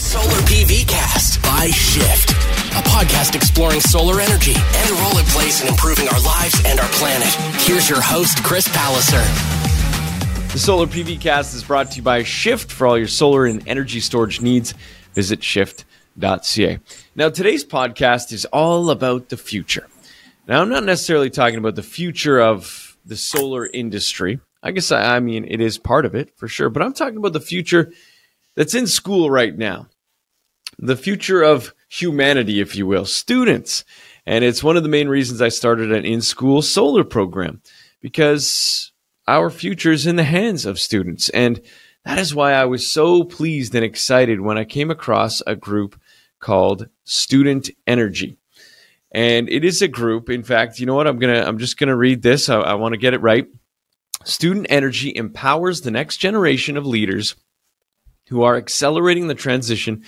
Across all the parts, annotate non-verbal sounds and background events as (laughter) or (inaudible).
Solar PV Cast by Shift, a podcast exploring solar energy and the role it plays in improving our lives and our planet. Here's your host, Chris Palliser. The Solar PV Cast is brought to you by Shift for all your solar and energy storage needs. Visit shift.ca. Now, today's podcast is all about the future. Now, I'm not necessarily talking about the future of the solar industry. I guess I, I mean it is part of it for sure, but I'm talking about the future that's in school right now. The future of humanity, if you will, students. And it's one of the main reasons I started an in school solar program because our future is in the hands of students. And that is why I was so pleased and excited when I came across a group called Student Energy. And it is a group. In fact, you know what? I'm gonna I'm just gonna read this. I, I want to get it right. Student Energy empowers the next generation of leaders who are accelerating the transition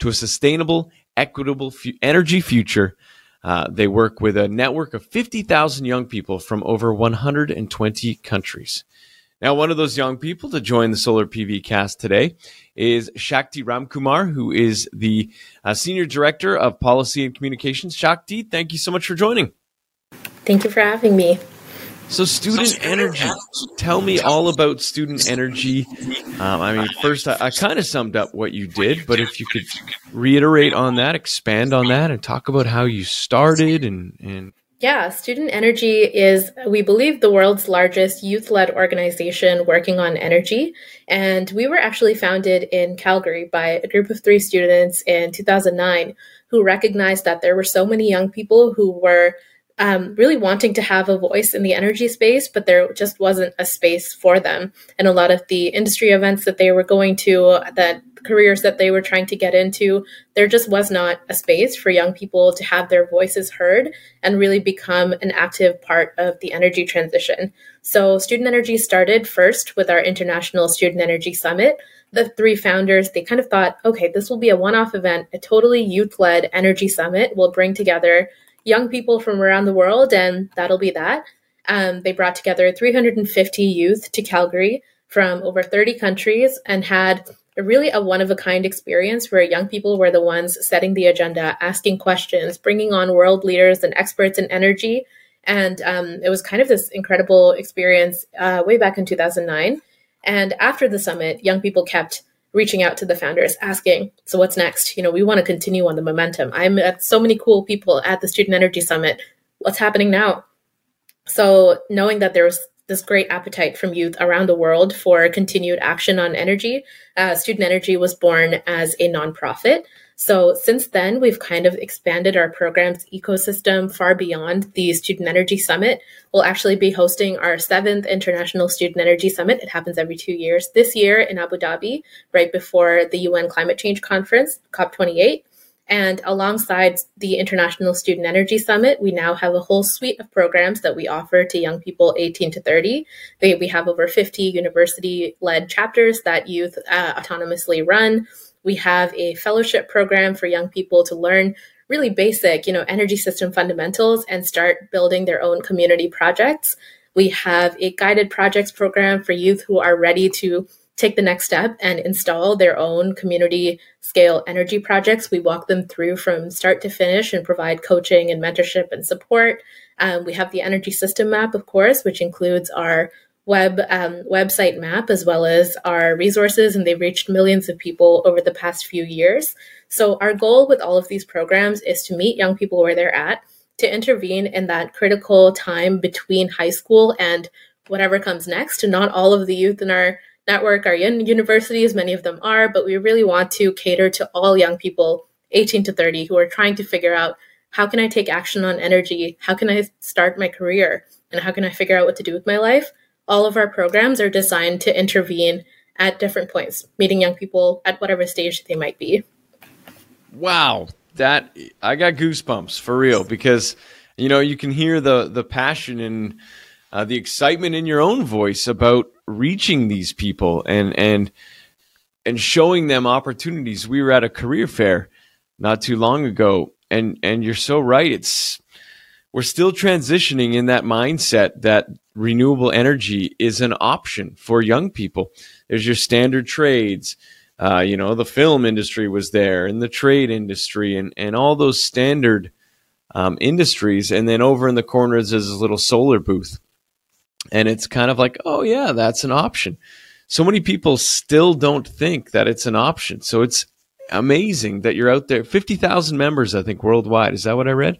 to a sustainable, equitable energy future. Uh, they work with a network of 50,000 young people from over 120 countries. Now, one of those young people to join the Solar PV cast today is Shakti Ramkumar, who is the uh, Senior Director of Policy and Communications. Shakti, thank you so much for joining. Thank you for having me. So, student energy. Tell me all about student energy. Um, I mean, first, I, I kind of summed up what you did, but if you could reiterate on that, expand on that, and talk about how you started and, and yeah, Student Energy is, we believe, the world's largest youth led organization working on energy. And we were actually founded in Calgary by a group of three students in 2009 who recognized that there were so many young people who were um, really wanting to have a voice in the energy space, but there just wasn't a space for them. And a lot of the industry events that they were going to, that careers that they were trying to get into, there just was not a space for young people to have their voices heard and really become an active part of the energy transition. So, Student Energy started first with our International Student Energy Summit. The three founders, they kind of thought, okay, this will be a one off event, a totally youth led energy summit. We'll bring together young people from around the world, and that'll be that. Um, they brought together 350 youth to Calgary from over 30 countries and had a really a one of a kind experience where young people were the ones setting the agenda, asking questions, bringing on world leaders and experts in energy. And um, it was kind of this incredible experience uh, way back in 2009. And after the summit, young people kept reaching out to the founders asking so what's next? You know we want to continue on the momentum. I'm at so many cool people at the student energy summit. What's happening now? So knowing that there's this great appetite from youth around the world for continued action on energy uh, student energy was born as a nonprofit so since then, we've kind of expanded our program's ecosystem far beyond the Student Energy Summit. We'll actually be hosting our seventh International Student Energy Summit. It happens every two years. This year in Abu Dhabi, right before the UN Climate Change Conference, COP28. And alongside the International Student Energy Summit, we now have a whole suite of programs that we offer to young people 18 to 30. They, we have over 50 university led chapters that youth uh, autonomously run. We have a fellowship program for young people to learn really basic, you know, energy system fundamentals and start building their own community projects. We have a guided projects program for youth who are ready to take the next step and install their own community scale energy projects. We walk them through from start to finish and provide coaching and mentorship and support. Um, we have the energy system map, of course, which includes our web um, website map as well as our resources, and they've reached millions of people over the past few years. So our goal with all of these programs is to meet young people where they're at, to intervene in that critical time between high school and whatever comes next. Not all of the youth in our network are in universities, many of them are, but we really want to cater to all young people 18 to 30 who are trying to figure out how can I take action on energy? How can I start my career? And how can I figure out what to do with my life? All of our programs are designed to intervene at different points, meeting young people at whatever stage they might be. Wow, that I got goosebumps for real because you know you can hear the the passion and uh, the excitement in your own voice about reaching these people and and and showing them opportunities. We were at a career fair not too long ago, and and you're so right. It's we're still transitioning in that mindset that renewable energy is an option for young people. There's your standard trades. Uh, you know, the film industry was there, and the trade industry, and and all those standard um, industries. And then over in the corners is a little solar booth, and it's kind of like, oh yeah, that's an option. So many people still don't think that it's an option. So it's amazing that you're out there. Fifty thousand members, I think, worldwide. Is that what I read?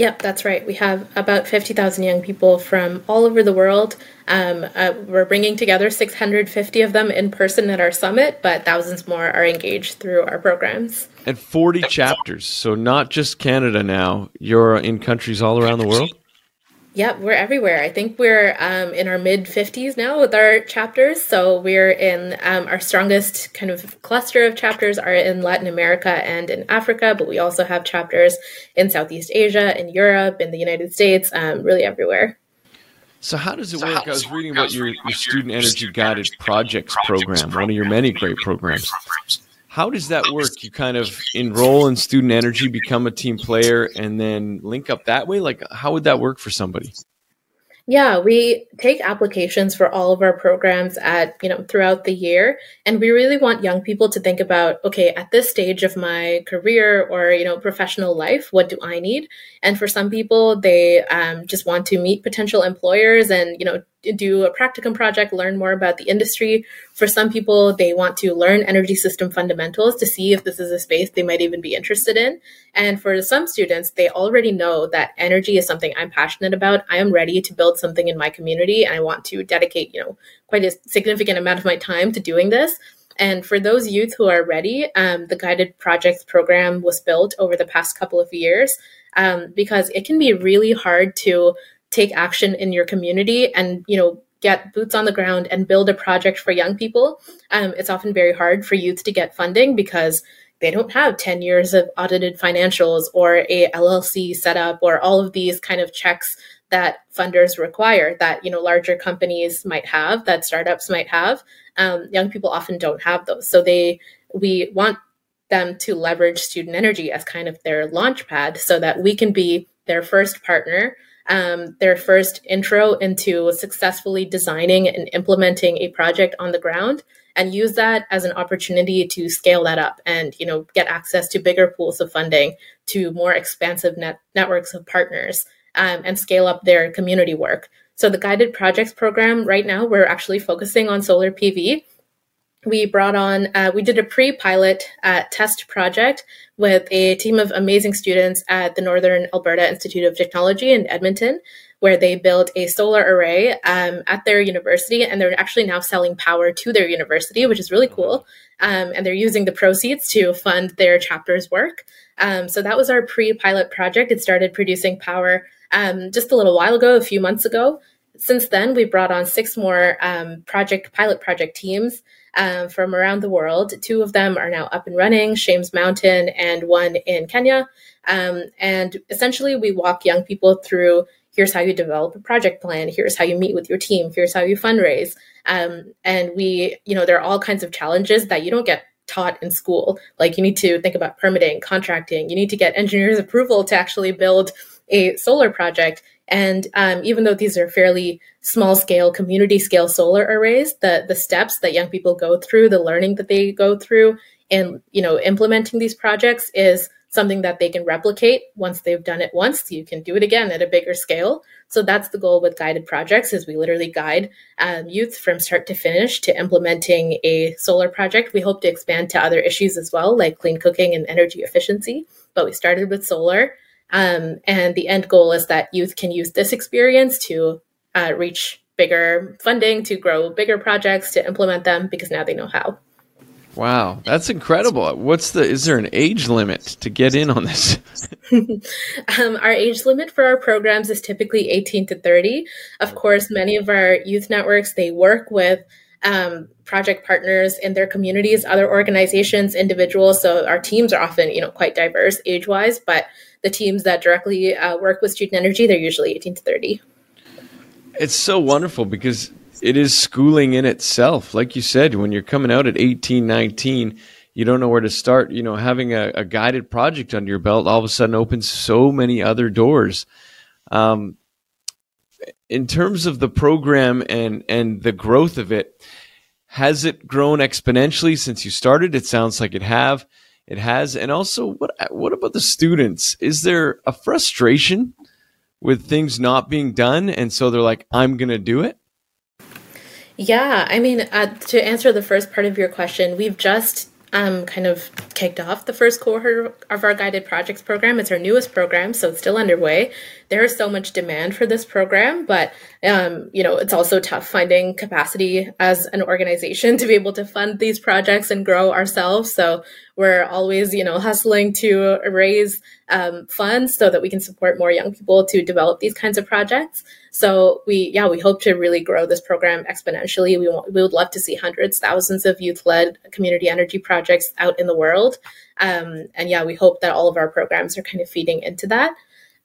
Yep, that's right. We have about 50,000 young people from all over the world. Um, uh, we're bringing together 650 of them in person at our summit, but thousands more are engaged through our programs. And 40 chapters. So, not just Canada now, you're in countries all around the world? Yep, we're everywhere. I think we're um, in our mid 50s now with our chapters. So we're in um, our strongest kind of cluster of chapters are in Latin America and in Africa, but we also have chapters in Southeast Asia, in Europe, in the United States, um, really everywhere. So how does it work? I was reading about your, your Student Energy Guided Projects program, one of your many great programs. How does that work? You kind of enroll in student energy, become a team player, and then link up that way? Like, how would that work for somebody? Yeah, we take applications for all of our programs at, you know, throughout the year. And we really want young people to think about, okay, at this stage of my career or, you know, professional life, what do I need? And for some people, they um, just want to meet potential employers and, you know, do a practicum project, learn more about the industry. For some people, they want to learn energy system fundamentals to see if this is a space they might even be interested in. And for some students, they already know that energy is something I'm passionate about. I am ready to build something in my community and I want to dedicate, you know, quite a significant amount of my time to doing this. And for those youth who are ready, um, the guided projects program was built over the past couple of years um, because it can be really hard to take action in your community and you know get boots on the ground and build a project for young people um, it's often very hard for youth to get funding because they don't have 10 years of audited financials or a llc setup or all of these kind of checks that funders require that you know larger companies might have that startups might have. Um, young people often don't have those. So they we want them to leverage student energy as kind of their launch pad so that we can be their first partner um, their first intro into successfully designing and implementing a project on the ground and use that as an opportunity to scale that up and you know get access to bigger pools of funding to more expansive net- networks of partners um, and scale up their community work. So the guided projects program right now we're actually focusing on solar pv we brought on, uh, we did a pre pilot uh, test project with a team of amazing students at the Northern Alberta Institute of Technology in Edmonton, where they built a solar array um, at their university. And they're actually now selling power to their university, which is really cool. Um, and they're using the proceeds to fund their chapter's work. Um, so that was our pre pilot project. It started producing power um, just a little while ago, a few months ago. Since then, we brought on six more um, project pilot project teams um, from around the world. Two of them are now up and running, Shames Mountain and one in Kenya. Um, and essentially, we walk young people through here's how you develop a project plan, here's how you meet with your team, here's how you fundraise. Um, and we, you know, there are all kinds of challenges that you don't get taught in school. Like you need to think about permitting, contracting, you need to get engineers' approval to actually build a solar project. And um, even though these are fairly small scale, community scale solar arrays, the the steps that young people go through, the learning that they go through, and you know implementing these projects is something that they can replicate. Once they've done it once you can do it again at a bigger scale. So that's the goal with guided projects is we literally guide um, youth from start to finish to implementing a solar project. We hope to expand to other issues as well like clean cooking and energy efficiency but we started with solar um, and the end goal is that youth can use this experience to uh, reach bigger funding, to grow bigger projects, to implement them because now they know how. Wow, that's incredible. What's the is there an age limit to get in on this? (laughs) um, our age limit for our programs is typically 18 to 30. Of course, many of our youth networks they work with um, project partners in their communities, other organizations, individuals. So our teams are often, you know, quite diverse age wise, but the teams that directly uh, work with student energy, they're usually 18 to 30. It's so wonderful because it is schooling in itself. Like you said, when you're coming out at 18, 19, you don't know where to start. You know, having a, a guided project under your belt all of a sudden opens so many other doors. Um, in terms of the program and and the growth of it, has it grown exponentially since you started? It sounds like it have. It has. And also, what what about the students? Is there a frustration with things not being done, and so they're like, "I'm going to do it"? Yeah, I mean, uh, to answer the first part of your question, we've just um, kind of kicked off the first cohort of our guided projects program. It's our newest program, so it's still underway. There is so much demand for this program, but um, you know it's also tough finding capacity as an organization (laughs) to be able to fund these projects and grow ourselves. So we're always you know hustling to raise um, funds so that we can support more young people to develop these kinds of projects. So we, yeah, we hope to really grow this program exponentially. We want, we would love to see hundreds, thousands of youth-led community energy projects out in the world. Um, and yeah, we hope that all of our programs are kind of feeding into that.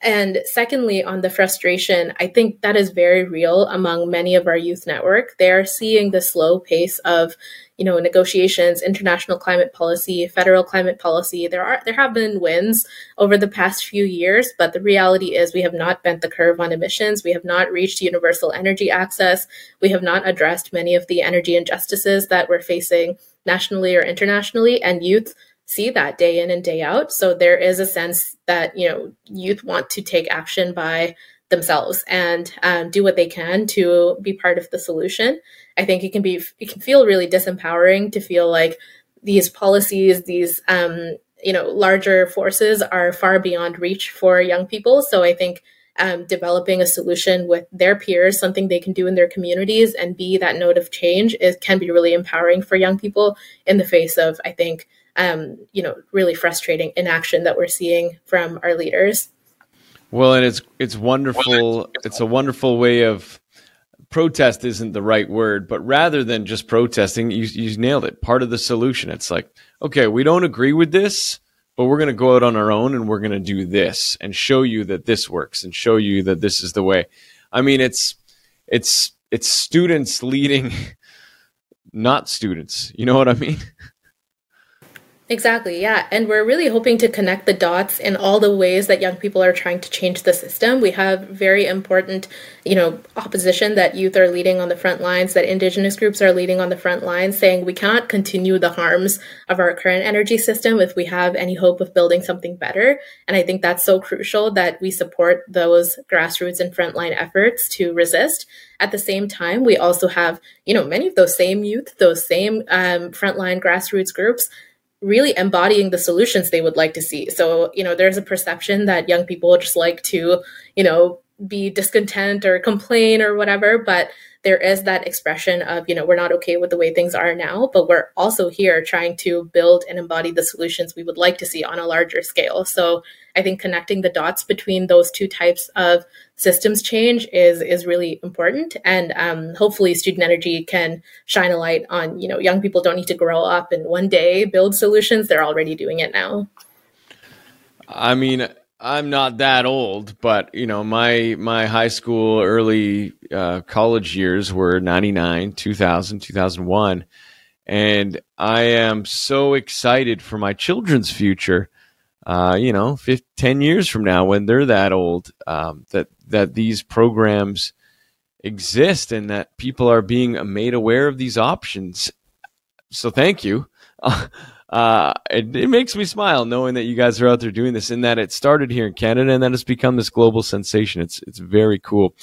And secondly, on the frustration, I think that is very real among many of our youth network. They are seeing the slow pace of you know negotiations international climate policy federal climate policy. There are there have been wins over the past few years but the reality is we have not bent the curve on emissions. We have not reached universal energy access. We have not addressed many of the energy injustices that we're facing nationally or internationally. And youth see that day in and day out so there is a sense that you know youth want to take action by themselves and um, do what they can to be part of the solution. I think it can be it can feel really disempowering to feel like these policies, these um, you know larger forces are far beyond reach for young people. So I think um, developing a solution with their peers, something they can do in their communities, and be that note of change, is can be really empowering for young people in the face of I think um, you know really frustrating inaction that we're seeing from our leaders. Well, and it's it's wonderful. It's a wonderful way of protest isn't the right word, but rather than just protesting, you you nailed it. Part of the solution. It's like, okay, we don't agree with this, but we're going to go out on our own and we're going to do this and show you that this works and show you that this is the way. I mean, it's it's it's students leading (laughs) not students. You know what I mean? Exactly, yeah. And we're really hoping to connect the dots in all the ways that young people are trying to change the system. We have very important, you know, opposition that youth are leading on the front lines, that indigenous groups are leading on the front lines, saying we cannot continue the harms of our current energy system if we have any hope of building something better. And I think that's so crucial that we support those grassroots and frontline efforts to resist. At the same time, we also have, you know, many of those same youth, those same um, frontline grassroots groups really embodying the solutions they would like to see. So, you know, there's a perception that young people just like to, you know, be discontent or complain or whatever, but there is that expression of, you know, we're not okay with the way things are now, but we're also here trying to build and embody the solutions we would like to see on a larger scale. So I think connecting the dots between those two types of systems change is is really important, and um, hopefully, student energy can shine a light on you know young people don't need to grow up and one day build solutions; they're already doing it now. I mean, I'm not that old, but you know, my my high school, early uh, college years were 99, 2000, 2001, and I am so excited for my children's future. Uh, you know, 15, 10 years from now, when they're that old, um, that that these programs exist and that people are being made aware of these options. So, thank you. (laughs) uh, it, it, makes me smile knowing that you guys are out there doing this and that it started here in Canada and that it's become this global sensation. It's it's very cool.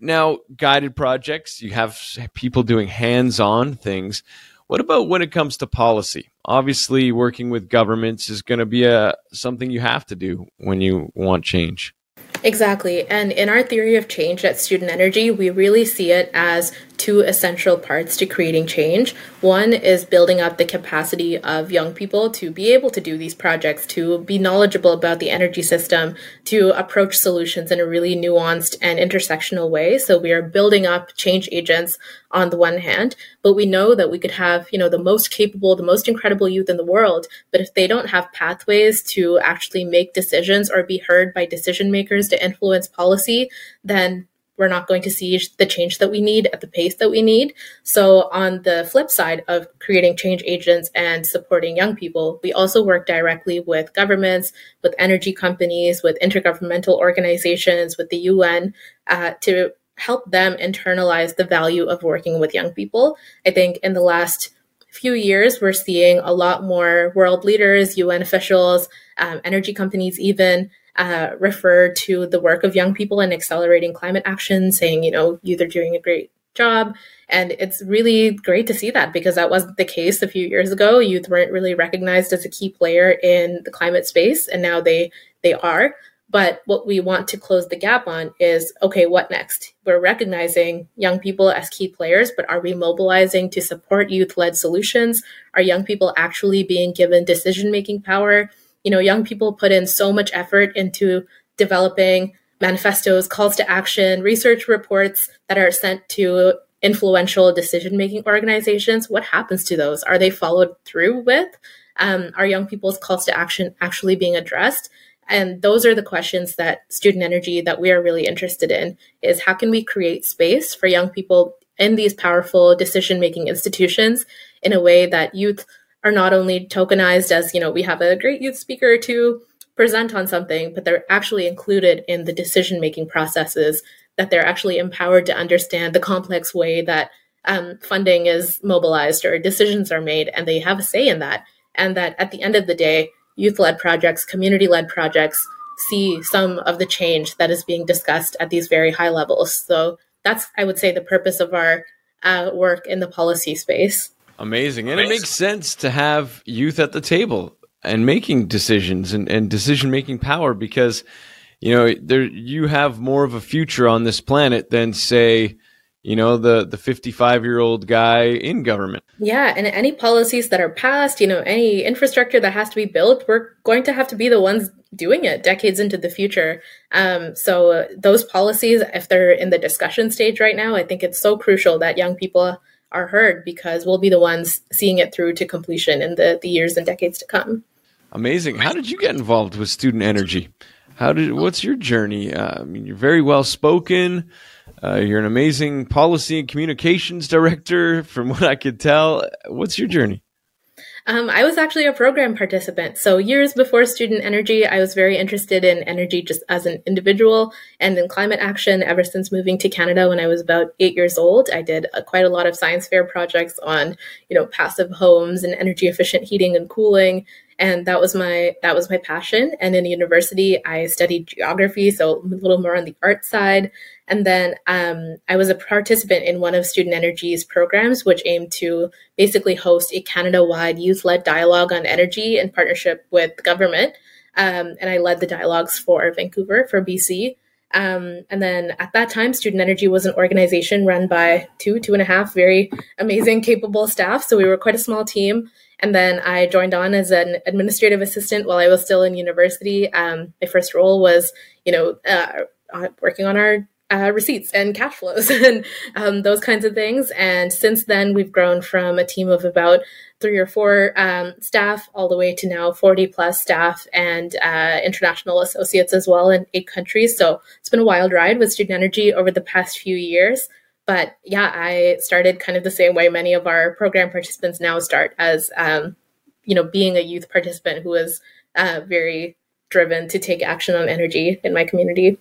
Now, guided projects, you have people doing hands-on things. What about when it comes to policy? Obviously, working with governments is going to be a something you have to do when you want change. Exactly. And in our theory of change at Student Energy, we really see it as two essential parts to creating change. One is building up the capacity of young people to be able to do these projects, to be knowledgeable about the energy system, to approach solutions in a really nuanced and intersectional way. So we are building up change agents on the one hand, but we know that we could have, you know, the most capable, the most incredible youth in the world, but if they don't have pathways to actually make decisions or be heard by decision makers to influence policy, then we're not going to see the change that we need at the pace that we need. So, on the flip side of creating change agents and supporting young people, we also work directly with governments, with energy companies, with intergovernmental organizations, with the UN uh, to help them internalize the value of working with young people. I think in the last few years, we're seeing a lot more world leaders, UN officials, um, energy companies even uh, refer to the work of young people in accelerating climate action, saying, you know, youth are doing a great job. And it's really great to see that because that wasn't the case a few years ago. Youth weren't really recognized as a key player in the climate space, and now they they are. But what we want to close the gap on is okay, what next? We're recognizing young people as key players, but are we mobilizing to support youth led solutions? Are young people actually being given decision making power? You know, young people put in so much effort into developing manifestos, calls to action, research reports that are sent to influential decision making organizations. What happens to those? Are they followed through with? Um, are young people's calls to action actually being addressed? And those are the questions that student energy that we are really interested in is how can we create space for young people in these powerful decision making institutions in a way that youth are not only tokenized as, you know, we have a great youth speaker to present on something, but they're actually included in the decision making processes, that they're actually empowered to understand the complex way that um, funding is mobilized or decisions are made, and they have a say in that. And that at the end of the day, youth led projects, community led projects see some of the change that is being discussed at these very high levels. So that's, I would say, the purpose of our uh, work in the policy space. Amazing. And it makes sense to have youth at the table and making decisions and, and decision making power because, you know, there you have more of a future on this planet than, say, you know the the 55 year old guy in government. Yeah and any policies that are passed you know any infrastructure that has to be built we're going to have to be the ones doing it decades into the future. Um, so uh, those policies if they're in the discussion stage right now i think it's so crucial that young people are heard because we'll be the ones seeing it through to completion in the, the years and decades to come. Amazing. How did you get involved with student energy? How did what's your journey? Uh, i mean you're very well spoken. Uh, you're an amazing policy and communications director, from what I could tell. What's your journey? Um, I was actually a program participant. So, years before Student Energy, I was very interested in energy just as an individual and in climate action ever since moving to Canada when I was about eight years old. I did uh, quite a lot of science fair projects on, you know, passive homes and energy efficient heating and cooling. And that was my that was my passion. And in university, I studied geography, so a little more on the art side. And then um, I was a participant in one of Student Energy's programs, which aimed to basically host a Canada wide youth led dialogue on energy in partnership with the government. Um, and I led the dialogues for Vancouver, for BC. Um, and then at that time, Student Energy was an organization run by two, two and a half very amazing, capable staff. So we were quite a small team. And then I joined on as an administrative assistant while I was still in university. Um, my first role was, you know, uh, uh working on our uh, receipts and cash flows (laughs) and um, those kinds of things. And since then, we've grown from a team of about three or four um, staff all the way to now 40 plus staff and uh, international associates as well in eight countries. So it's been a wild ride with Student Energy over the past few years. But yeah, I started kind of the same way many of our program participants now start as, um, you know, being a youth participant who is uh, very driven to take action on energy in my community.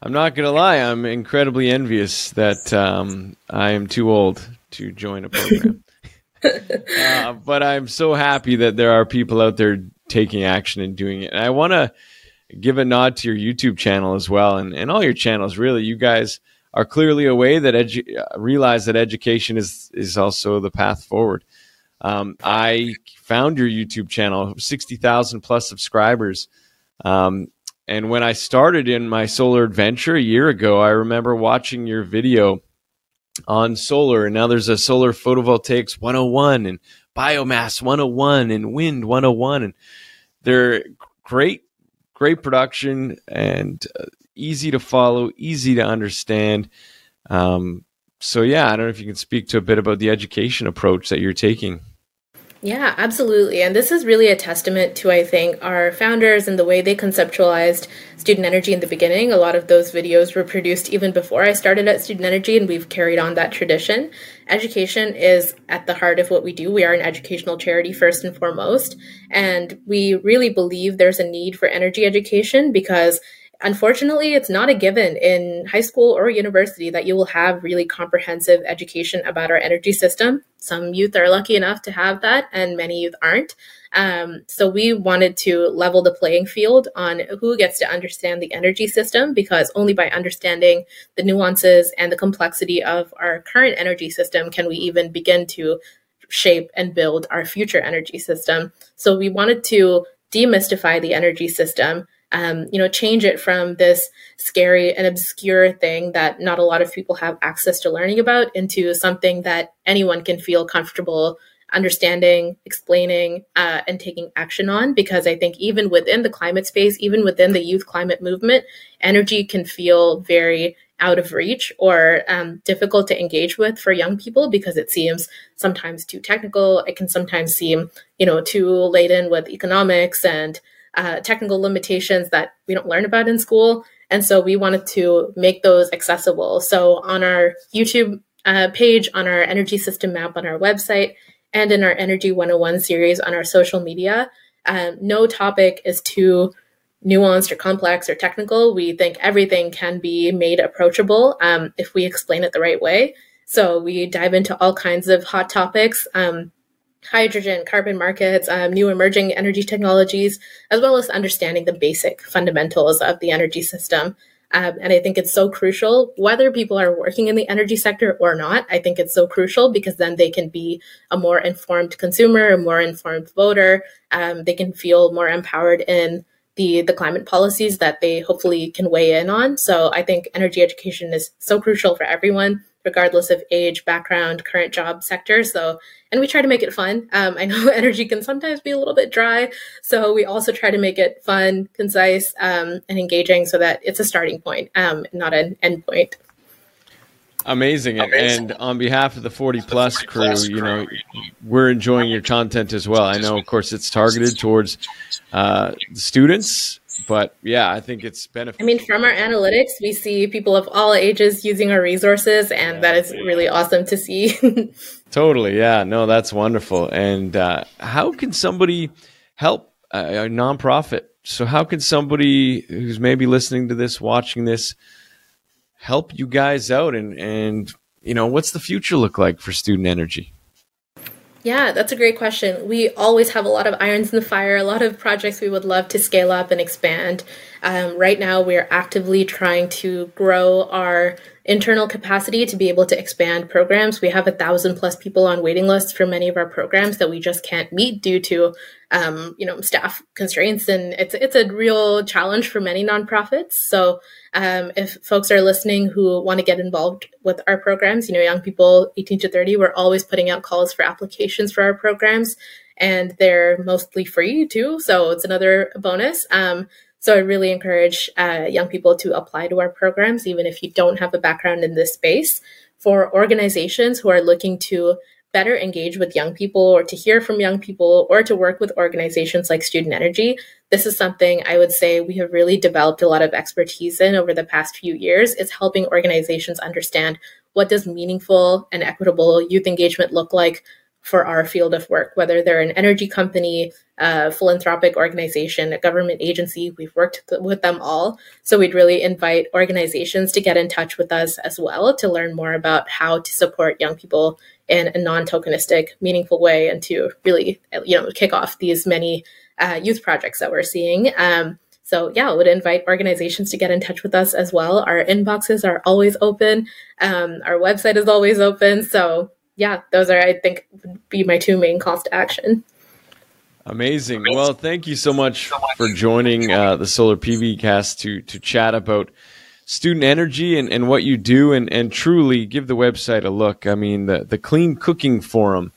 I'm not gonna lie, I'm incredibly envious that um, I am too old to join a program. (laughs) uh, but I'm so happy that there are people out there taking action and doing it. And I want to give a nod to your YouTube channel as well, and, and all your channels. Really, you guys are clearly a way that edu- uh, realize that education is is also the path forward. Um, I found your YouTube channel, sixty thousand plus subscribers. Um, and when I started in my solar adventure a year ago, I remember watching your video on solar. And now there's a solar photovoltaics 101 and biomass 101 and wind 101. And they're great, great production and uh, easy to follow, easy to understand. Um, so, yeah, I don't know if you can speak to a bit about the education approach that you're taking. Yeah, absolutely. And this is really a testament to, I think, our founders and the way they conceptualized student energy in the beginning. A lot of those videos were produced even before I started at Student Energy, and we've carried on that tradition. Education is at the heart of what we do. We are an educational charity, first and foremost. And we really believe there's a need for energy education because unfortunately, it's not a given in high school or university that you will have really comprehensive education about our energy system. Some youth are lucky enough to have that, and many youth aren't. Um, so we wanted to level the playing field on who gets to understand the energy system because only by understanding the nuances and the complexity of our current energy system can we even begin to shape and build our future energy system. So we wanted to demystify the energy system um, you know, change it from this scary and obscure thing that not a lot of people have access to learning about into something that anyone can feel comfortable understanding, explaining, uh, and taking action on. Because I think even within the climate space, even within the youth climate movement, energy can feel very out of reach or um, difficult to engage with for young people because it seems sometimes too technical. It can sometimes seem, you know, too laden with economics and uh, technical limitations that we don't learn about in school. And so we wanted to make those accessible. So on our YouTube uh, page, on our energy system map on our website, and in our Energy 101 series on our social media, um, no topic is too nuanced or complex or technical. We think everything can be made approachable um, if we explain it the right way. So we dive into all kinds of hot topics. Um, hydrogen, carbon markets, um, new emerging energy technologies, as well as understanding the basic fundamentals of the energy system. Um, and I think it's so crucial, whether people are working in the energy sector or not. I think it's so crucial because then they can be a more informed consumer, a more informed voter. Um, they can feel more empowered in the the climate policies that they hopefully can weigh in on. So I think energy education is so crucial for everyone regardless of age, background, current job sector. So, and we try to make it fun. Um, I know (laughs) energy can sometimes be a little bit dry. So we also try to make it fun, concise, um, and engaging so that it's a starting point, um, not an end point. Amazing. Amazing. And on behalf of the 40 plus crew, you know, we're enjoying your content as well. I know, of course, it's targeted towards uh, students but yeah, I think it's beneficial. I mean, from our analytics, we see people of all ages using our resources, and yeah, that is really awesome to see. (laughs) totally, yeah, no, that's wonderful. And uh, how can somebody help a, a nonprofit? So, how can somebody who's maybe listening to this, watching this, help you guys out? And and you know, what's the future look like for student energy? Yeah, that's a great question. We always have a lot of irons in the fire, a lot of projects we would love to scale up and expand. Um, right now, we're actively trying to grow our internal capacity to be able to expand programs. We have a thousand plus people on waiting lists for many of our programs that we just can't meet due to, um, you know, staff constraints, and it's it's a real challenge for many nonprofits. So um, if folks are listening who want to get involved with our programs, you know, young people 18 to 30, we're always putting out calls for applications for our programs, and they're mostly free too. So it's another bonus. Um, so I really encourage uh, young people to apply to our programs, even if you don't have a background in this space. For organizations who are looking to better engage with young people or to hear from young people or to work with organizations like Student Energy, this is something I would say we have really developed a lot of expertise in over the past few years. It's helping organizations understand what does meaningful and equitable youth engagement look like for our field of work, whether they're an energy company, a philanthropic organization, a government agency. We've worked with them all. So we'd really invite organizations to get in touch with us as well to learn more about how to support young people in a non-tokenistic, meaningful way and to really, you know, kick off these many uh, youth projects that we're seeing. Um, so yeah, I would invite organizations to get in touch with us as well. Our inboxes are always open. Um, our website is always open. So yeah, those are, I think, would be my two main calls to action. Amazing. Well, thank you so much for joining uh, the Solar PV Cast to to chat about student energy and, and what you do, and, and truly give the website a look. I mean, the the Clean Cooking Forum,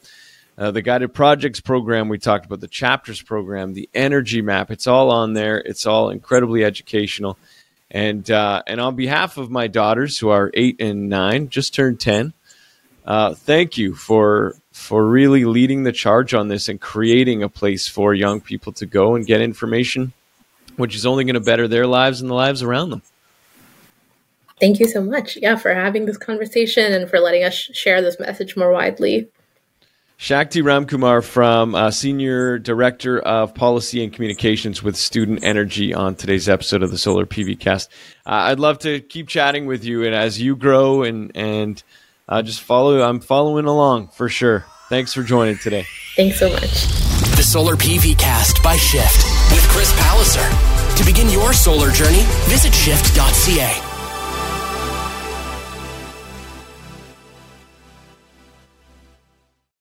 uh, the Guided Projects program we talked about, the Chapters program, the Energy Map. It's all on there. It's all incredibly educational. And uh, and on behalf of my daughters, who are eight and nine, just turned ten, uh, thank you for for really leading the charge on this and creating a place for young people to go and get information, which is only going to better their lives and the lives around them. Thank you so much. Yeah, for having this conversation and for letting us share this message more widely. Shakti Ramkumar from uh, Senior Director of Policy and Communications with Student Energy on today's episode of the Solar PV Cast. Uh, I'd love to keep chatting with you, and as you grow and and uh, just follow, I'm following along for sure. Thanks for joining today. Thanks so much. The Solar PV Cast by Shift with Chris Palliser. To begin your solar journey, visit shift.ca.